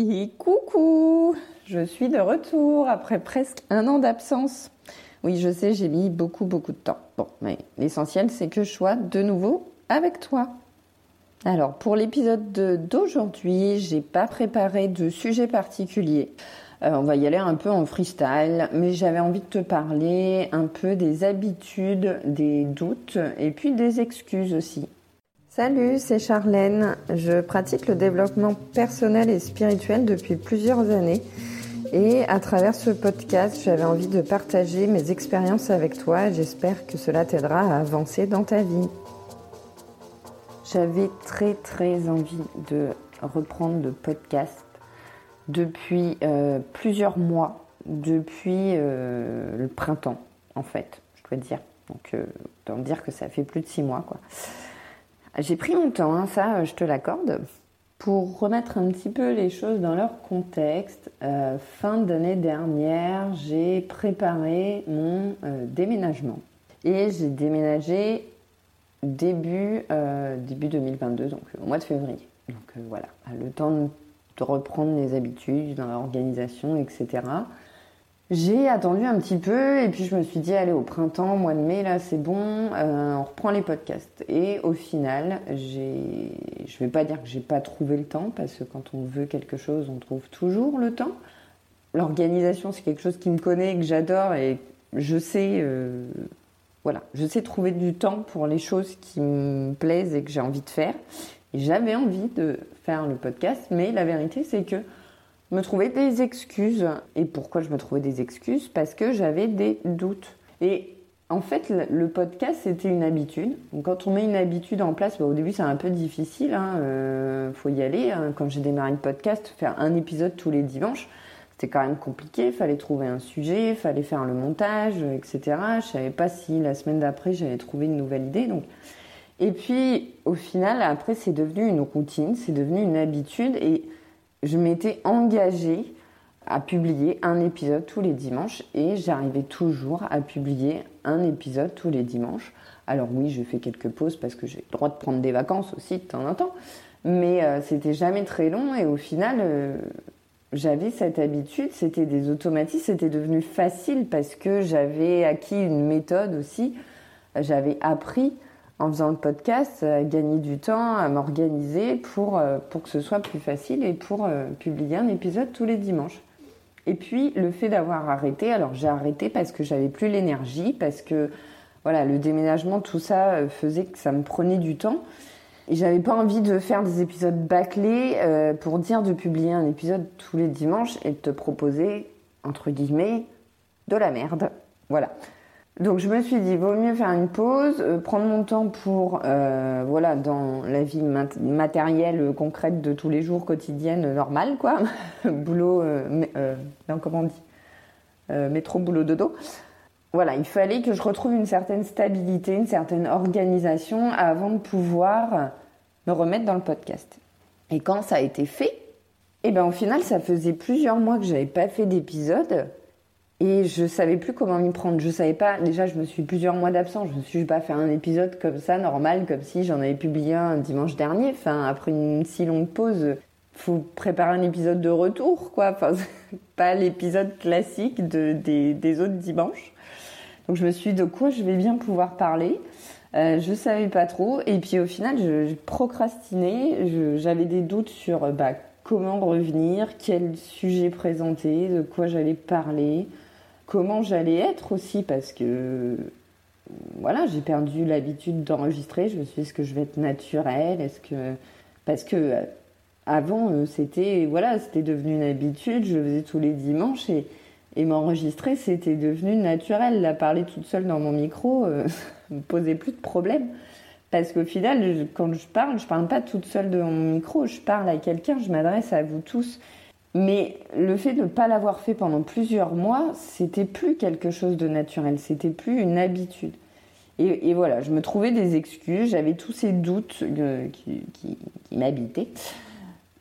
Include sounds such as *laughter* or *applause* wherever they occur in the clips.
Et coucou Je suis de retour après presque un an d'absence. Oui, je sais, j'ai mis beaucoup, beaucoup de temps. Bon, mais l'essentiel, c'est que je sois de nouveau avec toi. Alors, pour l'épisode d'aujourd'hui, j'ai pas préparé de sujet particulier. Euh, on va y aller un peu en freestyle, mais j'avais envie de te parler un peu des habitudes, des doutes et puis des excuses aussi. Salut, c'est Charlène. Je pratique le développement personnel et spirituel depuis plusieurs années. Et à travers ce podcast, j'avais envie de partager mes expériences avec toi. J'espère que cela t'aidera à avancer dans ta vie. J'avais très très envie de reprendre le podcast depuis euh, plusieurs mois, depuis euh, le printemps en fait, je dois dire. Donc euh, autant dire que ça fait plus de six mois quoi. J'ai pris mon temps, hein, ça je te l'accorde, pour remettre un petit peu les choses dans leur contexte. fin d'année dernière, j'ai préparé mon déménagement et j'ai déménagé début, début 2022, donc au mois de février. Donc voilà, le temps de de reprendre les habitudes dans l'organisation, etc. J'ai attendu un petit peu et puis je me suis dit allez au printemps, mois de mai là c'est bon, euh, on reprend les podcasts. Et au final, j'ai, je vais pas dire que j'ai pas trouvé le temps parce que quand on veut quelque chose, on trouve toujours le temps. L'organisation c'est quelque chose qui me connaît, que j'adore et je sais, euh, voilà, je sais trouver du temps pour les choses qui me plaisent et que j'ai envie de faire. J'avais envie de faire le podcast, mais la vérité c'est que me trouvais des excuses. Et pourquoi je me trouvais des excuses? Parce que j'avais des doutes. Et en fait, le podcast, c'était une habitude. Donc, quand on met une habitude en place, bah, au début, c'est un peu difficile. Il hein, euh, faut y aller. Hein. Quand j'ai démarré le podcast, faire un épisode tous les dimanches, c'était quand même compliqué. Fallait trouver un sujet, fallait faire le montage, etc. Je savais pas si la semaine d'après, j'allais trouver une nouvelle idée. Donc, et puis, au final, après, c'est devenu une routine, c'est devenu une habitude et je m'étais engagée à publier un épisode tous les dimanches et j'arrivais toujours à publier un épisode tous les dimanches. Alors oui, je fais quelques pauses parce que j'ai le droit de prendre des vacances aussi de temps en temps, mais euh, c'était jamais très long et au final, euh, j'avais cette habitude, c'était des automatismes, c'était devenu facile parce que j'avais acquis une méthode aussi, j'avais appris en faisant le podcast, à gagner du temps, à m'organiser pour, euh, pour que ce soit plus facile et pour euh, publier un épisode tous les dimanches. Et puis le fait d'avoir arrêté, alors j'ai arrêté parce que j'avais plus l'énergie, parce que voilà, le déménagement, tout ça euh, faisait que ça me prenait du temps. Et j'avais pas envie de faire des épisodes bâclés pour dire de publier un épisode tous les dimanches et de te proposer, entre guillemets, de la merde. Voilà. Donc je me suis dit, vaut mieux faire une pause, euh, prendre mon temps pour, euh, voilà, dans la vie matérielle, euh, concrète de tous les jours, quotidienne, normale, quoi. *laughs* boulot, non, comment on dit Métro, boulot, dodo. Voilà, il fallait que je retrouve une certaine stabilité, une certaine organisation avant de pouvoir me remettre dans le podcast. Et quand ça a été fait, eh ben au final, ça faisait plusieurs mois que j'avais pas fait d'épisode. Et je savais plus comment m'y prendre. Je savais pas. Déjà, je me suis plusieurs mois d'absence. Je me suis pas fait un épisode comme ça, normal, comme si j'en avais publié un dimanche dernier. Enfin, après une si longue pause, faut préparer un épisode de retour, quoi. Enfin, *laughs* pas l'épisode classique de, des, des, autres dimanches. Donc, je me suis dit de quoi je vais bien pouvoir parler? Euh, je savais pas trop. Et puis, au final, je, je procrastinais. J'avais des doutes sur bah, comment revenir, quel sujet présenter, de quoi j'allais parler comment j'allais être aussi parce que voilà, j'ai perdu l'habitude d'enregistrer. Je me suis dit, est-ce que je vais être naturelle Est-ce que parce que euh, avant euh, c'était voilà, c'était devenu une habitude. Je faisais tous les dimanches et, m'enregistrer, c'était devenu naturel. La parler toute seule dans mon micro euh, *laughs* me posait plus de problème. Parce qu'au final, quand je parle, je parle pas toute seule de mon micro, je parle à quelqu'un, je m'adresse à vous tous. Mais le fait de ne pas l'avoir fait pendant plusieurs mois, c'était plus quelque chose de naturel, c'était plus une habitude. Et, voilà, je me trouvais des excuses, j'avais tous ces doutes qui, m'habitaient.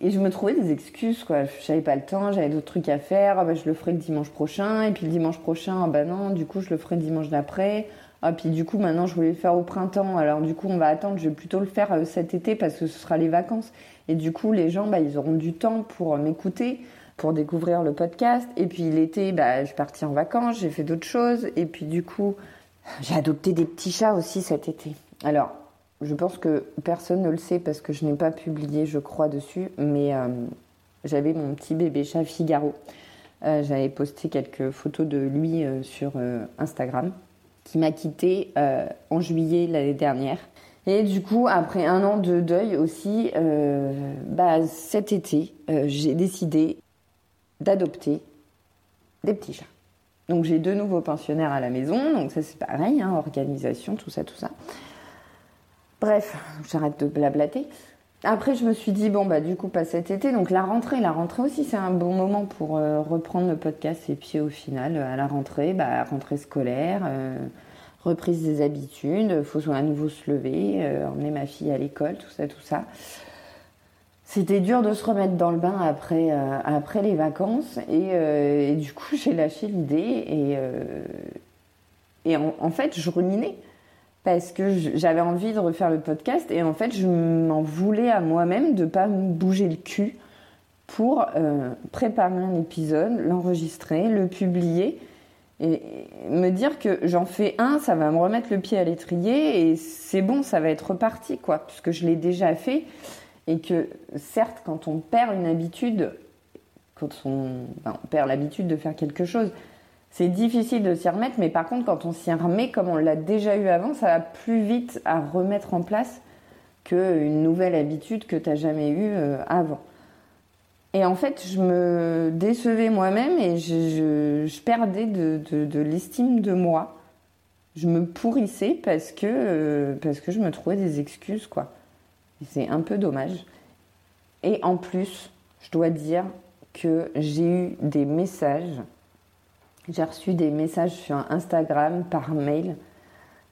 Et je me trouvais des excuses, quoi. J'avais pas le temps, j'avais d'autres trucs à faire. Ah bah, je le ferai le dimanche prochain. Et puis le dimanche prochain, ah bah non, du coup, je le ferai le dimanche d'après. Ah, puis du coup, maintenant, je voulais le faire au printemps. Alors, du coup, on va attendre. Je vais plutôt le faire euh, cet été parce que ce sera les vacances. Et du coup, les gens, bah, ils auront du temps pour m'écouter, pour découvrir le podcast. Et puis, l'été, bah, je suis partie en vacances, j'ai fait d'autres choses. Et puis, du coup, *laughs* j'ai adopté des petits chats aussi cet été. Alors, je pense que personne ne le sait parce que je n'ai pas publié, je crois, dessus. Mais euh, j'avais mon petit bébé chat Figaro. Euh, j'avais posté quelques photos de lui sur Instagram qui m'a quitté euh, en juillet l'année dernière. Et du coup, après un an de deuil aussi, euh, bah, cet été, euh, j'ai décidé d'adopter des petits chats. Donc j'ai deux nouveaux pensionnaires à la maison, donc ça c'est pareil, hein, organisation, tout ça, tout ça. Bref, j'arrête de blablater. Après, je me suis dit, bon, bah, du coup, pas cet été. Donc, la rentrée, la rentrée aussi, c'est un bon moment pour euh, reprendre le podcast. Et puis, au final, à la rentrée, bah, rentrée scolaire, euh, reprise des habitudes, faut à nouveau se lever, euh, emmener ma fille à l'école, tout ça, tout ça. C'était dur de se remettre dans le bain après, après les vacances. Et, du coup, *laughs* j'ai lâché l'idée. Et, et en, fait, je ruminais parce que j'avais envie de refaire le podcast et en fait je m'en voulais à moi-même de pas me bouger le cul pour euh, préparer un épisode, l'enregistrer, le publier et me dire que j'en fais un, ça va me remettre le pied à l'étrier et c'est bon, ça va être reparti quoi, puisque je l'ai déjà fait et que certes quand on perd une habitude, quand on, on perd l'habitude de faire quelque chose, c'est difficile de s'y remettre, mais par contre, quand on s'y remet comme on l'a déjà eu avant, ça va plus vite à remettre en place qu'une nouvelle habitude que tu n'as jamais eue euh, avant. Et en fait, je me décevais moi-même et je, perdais de, l'estime de moi. Je me pourrissais parce que, euh, parce que je me trouvais des excuses, quoi. C'est un peu dommage. Et en plus, je dois dire que j'ai eu des messages j'ai reçu des messages sur Instagram, par mail,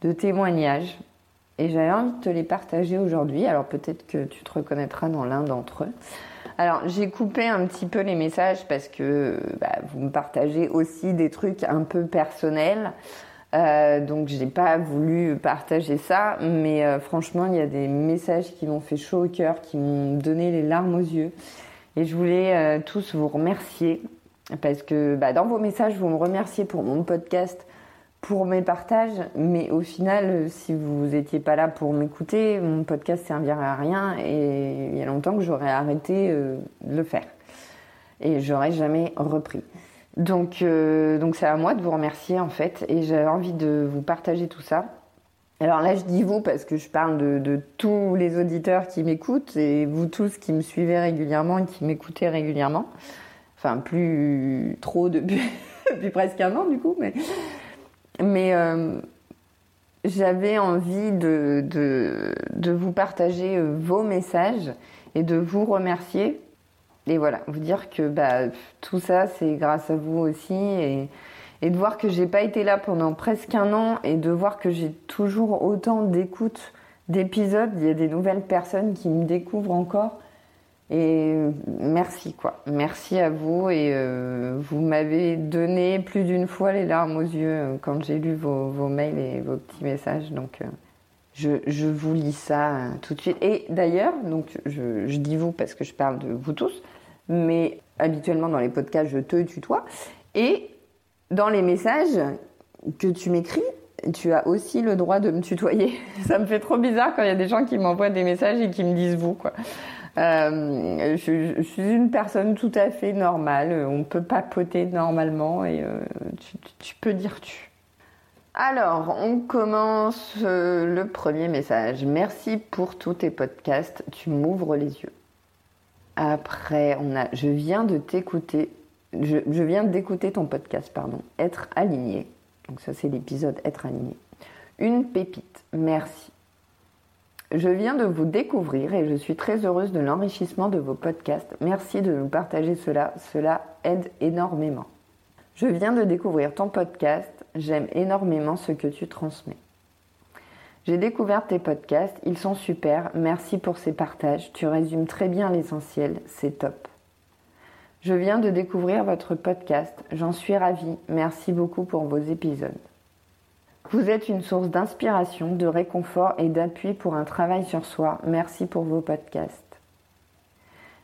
de témoignages. Et j'avais envie de te les partager aujourd'hui. Alors peut-être que tu te reconnaîtras dans l'un d'entre eux. Alors j'ai coupé un petit peu les messages parce que bah, vous me partagez aussi des trucs un peu personnels. Euh, donc j'ai pas voulu partager ça, mais euh, franchement il y a des messages qui m'ont fait chaud au cœur, qui m'ont donné les larmes aux yeux. Et je voulais euh, tous vous remercier parce que bah, dans vos messages, vous me remerciez pour mon podcast, pour mes partages, mais au final, si vous n'étiez pas là pour m'écouter, mon podcast servirait à rien et il y a longtemps que j'aurais arrêté euh, de le faire. Et j'aurais jamais repris. Donc, euh, donc c'est à moi de vous remercier en fait, et j'avais envie de vous partager tout ça. Alors là, je dis vous parce que je parle de, de tous les auditeurs qui m'écoutent et vous tous qui me suivez régulièrement et qui m'écoutez régulièrement plus trop *laughs* depuis, presque un an du coup, mais, mais euh, j'avais envie de, de, vous partager euh, vos messages et de vous remercier. Et voilà, vous dire que bah, tout ça, c'est grâce à vous aussi. Et, et de voir que j'ai pas été là pendant presque un an et de voir que j'ai toujours autant d'écoutes d'épisodes. Il y a des nouvelles personnes qui me découvrent encore. Et euh, merci quoi, merci à vous et euh, vous m'avez donné plus d'une fois les larmes aux yeux euh, quand j'ai lu vos, vos, mails et vos petits messages. Donc je, je, vous lis ça tout de suite. Et d'ailleurs, donc je, je, dis vous parce que je parle de vous tous, mais habituellement dans les podcasts je te tutoie. Et dans les messages que tu m'écris, tu as aussi le droit de me tutoyer. *laughs* Ça me fait trop bizarre quand il y a des gens qui m'envoient des messages et qui me disent vous quoi. Euh, je, suis une personne tout à fait normale. On peut papoter normalement et euh, tu, peux dire tu. Alors, on commence euh, le premier message. Merci pour tous tes podcasts. Tu m'ouvres les yeux. Après, on a. Je viens de t'écouter. Je, je viens d'écouter ton podcast, pardon. Être aligné. Donc ça, c'est l'épisode Être aligné. Une pépite. Merci. Je viens de vous découvrir et je suis très heureuse de l'enrichissement de vos podcasts. Merci de nous partager cela, cela aide énormément. Je viens de découvrir ton podcast, j'aime énormément ce que tu transmets. J'ai découvert tes podcasts, ils sont super, merci pour ces partages, tu résumes très bien l'essentiel, c'est top. Je viens de découvrir votre podcast, j'en suis ravie, merci beaucoup pour vos épisodes. Vous êtes une source d'inspiration, de réconfort et d'appui pour un travail sur soi. Merci pour vos podcasts.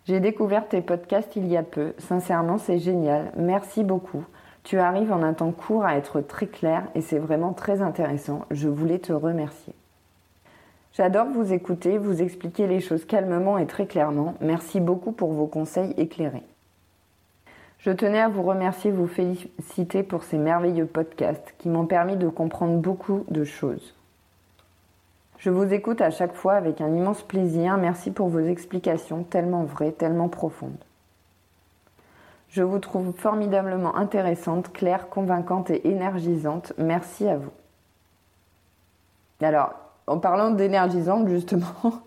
J'ai découvert tes podcasts il y a peu. Sincèrement, c'est génial. Merci beaucoup. Tu arrives en un temps court à être très clair et c'est vraiment très intéressant. Je voulais te remercier. J'adore vous écouter, vous expliquer les choses calmement et très clairement. Merci beaucoup pour vos conseils éclairés. Je tenais à vous remercier, vous féliciter pour ces merveilleux podcasts qui m'ont permis de comprendre beaucoup de choses. Je vous écoute à chaque fois avec un immense plaisir. Merci pour vos explications tellement vraies, tellement profondes. Je vous trouve formidablement intéressante, claire, convaincante et énergisante. Merci à vous. Alors, en parlant d'énergisante, *laughs* justement,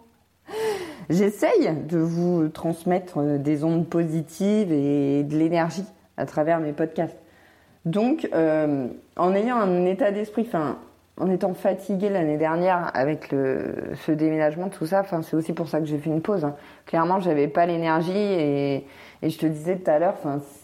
J'essaye de vous transmettre euh, des ondes positives et de l'énergie à travers mes podcasts. Donc, euh, en ayant un état d'esprit, en étant fatiguée l'année dernière avec ce déménagement, tout ça, c'est aussi pour ça que j'ai fait une pause. Hein. Clairement, j'avais pas l'énergie et, je te disais tout à l'heure,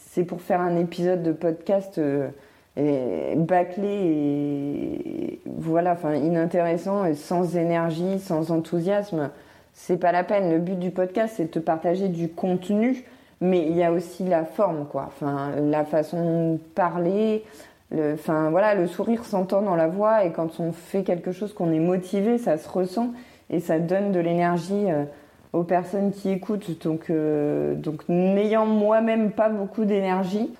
c'est pour faire un épisode de podcast euh, bâclé et voilà, inintéressant et sans énergie, sans enthousiasme c'est pas la peine. Le but du podcast, c'est de te partager du contenu, mais il y a aussi la forme, quoi. Enfin, la façon de parler. Le, enfin, voilà, le sourire s'entend dans la voix et quand on fait quelque chose qu'on est motivé, ça se ressent et ça donne de l'énergie euh, aux personnes qui écoutent. Donc, euh, donc n'ayant moi-même pas beaucoup d'énergie,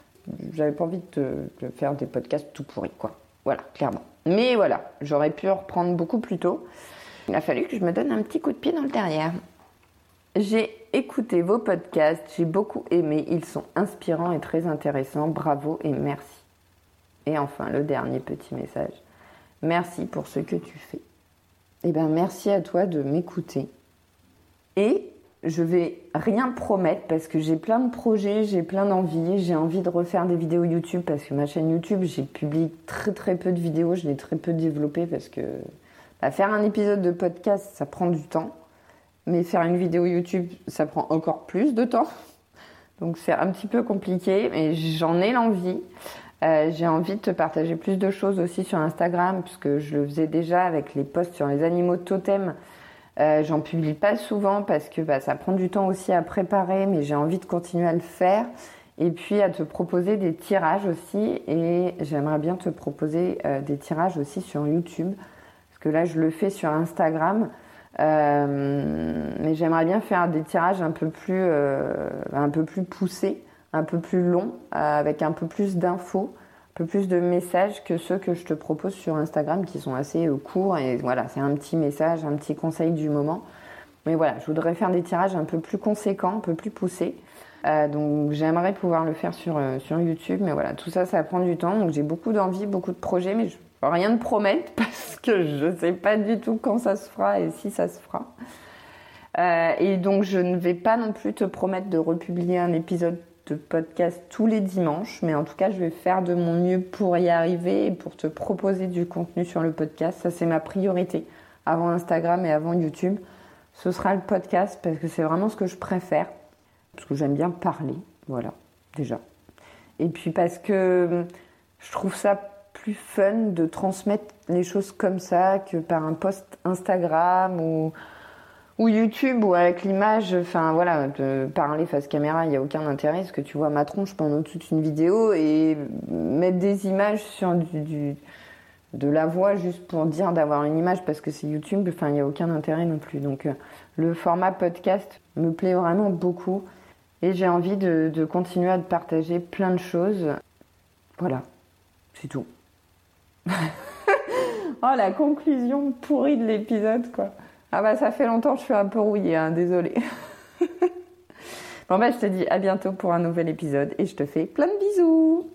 j'avais pas envie de, de, faire des podcasts tout pourris, quoi. Voilà, clairement. Mais voilà, j'aurais pu reprendre beaucoup plus tôt. Il a fallu que je me donne un petit coup de pied dans le derrière. J'ai écouté vos podcasts, j'ai beaucoup aimé, ils sont inspirants et très intéressants. Bravo et merci. Et enfin, le dernier petit message. Merci pour ce que tu fais. Eh bien, merci à toi de m'écouter. Et je vais rien promettre parce que j'ai plein de projets, j'ai plein d'envies, j'ai envie de refaire des vidéos YouTube parce que ma chaîne YouTube, j'ai publié très très peu de vidéos, je l'ai très peu développée parce que bah, faire un épisode de podcast, ça prend du temps. Mais faire une vidéo YouTube, ça prend encore plus de temps. Donc c'est un petit peu compliqué, mais j'en ai l'envie. Euh, j'ai envie de te partager plus de choses aussi sur Instagram, puisque je le faisais déjà avec les posts sur les animaux totems. Euh, J'en publie pas souvent parce que bah, ça prend du temps aussi à préparer, mais j'ai envie de continuer à le faire. Et puis à te proposer des tirages aussi. Et j'aimerais bien te proposer euh, des tirages aussi sur YouTube que là je le fais sur Instagram. Euh, mais j'aimerais bien faire des tirages un peu plus, euh, un peu plus poussés, un peu plus longs, euh, avec un peu plus d'infos, un peu plus de messages que ceux que je te propose sur Instagram qui sont assez courts. Et voilà, c'est un petit message, un petit conseil du moment. Mais voilà, je voudrais faire des tirages un peu plus conséquents, un peu plus poussés. donc j'aimerais pouvoir le faire sur, sur YouTube. Mais voilà, tout ça, ça prend du temps. Donc j'ai beaucoup d'envie, beaucoup de projets, mais je rien de promettre *laughs* parce que je ne sais pas du tout quand ça se fera et si ça se fera. Euh, et donc je ne vais pas non plus te promettre de republier un épisode de podcast tous les dimanches, mais en tout cas je vais faire de mon mieux pour y arriver et pour te proposer du contenu sur le podcast. Ça c'est ma priorité avant Instagram et avant YouTube. Ce sera le podcast parce que c'est vraiment ce que je préfère, parce que j'aime bien parler, voilà, déjà. Et puis parce que je trouve ça plus fun de transmettre les choses comme ça que par un post Instagram ou, ou YouTube ou avec l'image. Enfin voilà, de parler face caméra, il n'y a aucun intérêt parce que tu vois ma tronche pendant toute une vidéo et mettre des images sur du, de la voix juste pour dire d'avoir une image parce que c'est YouTube, enfin il n'y a aucun intérêt non plus. Donc euh, le format podcast me plaît vraiment beaucoup et j'ai envie de, de continuer à te partager plein de choses. Voilà, c'est tout. *laughs* oh, la conclusion pourrie de l'épisode, quoi. Ah bah ça fait longtemps, je suis un peu rouillée, hein, désolée. *laughs* bon bah je te dis à bientôt pour un nouvel épisode et je te fais plein de bisous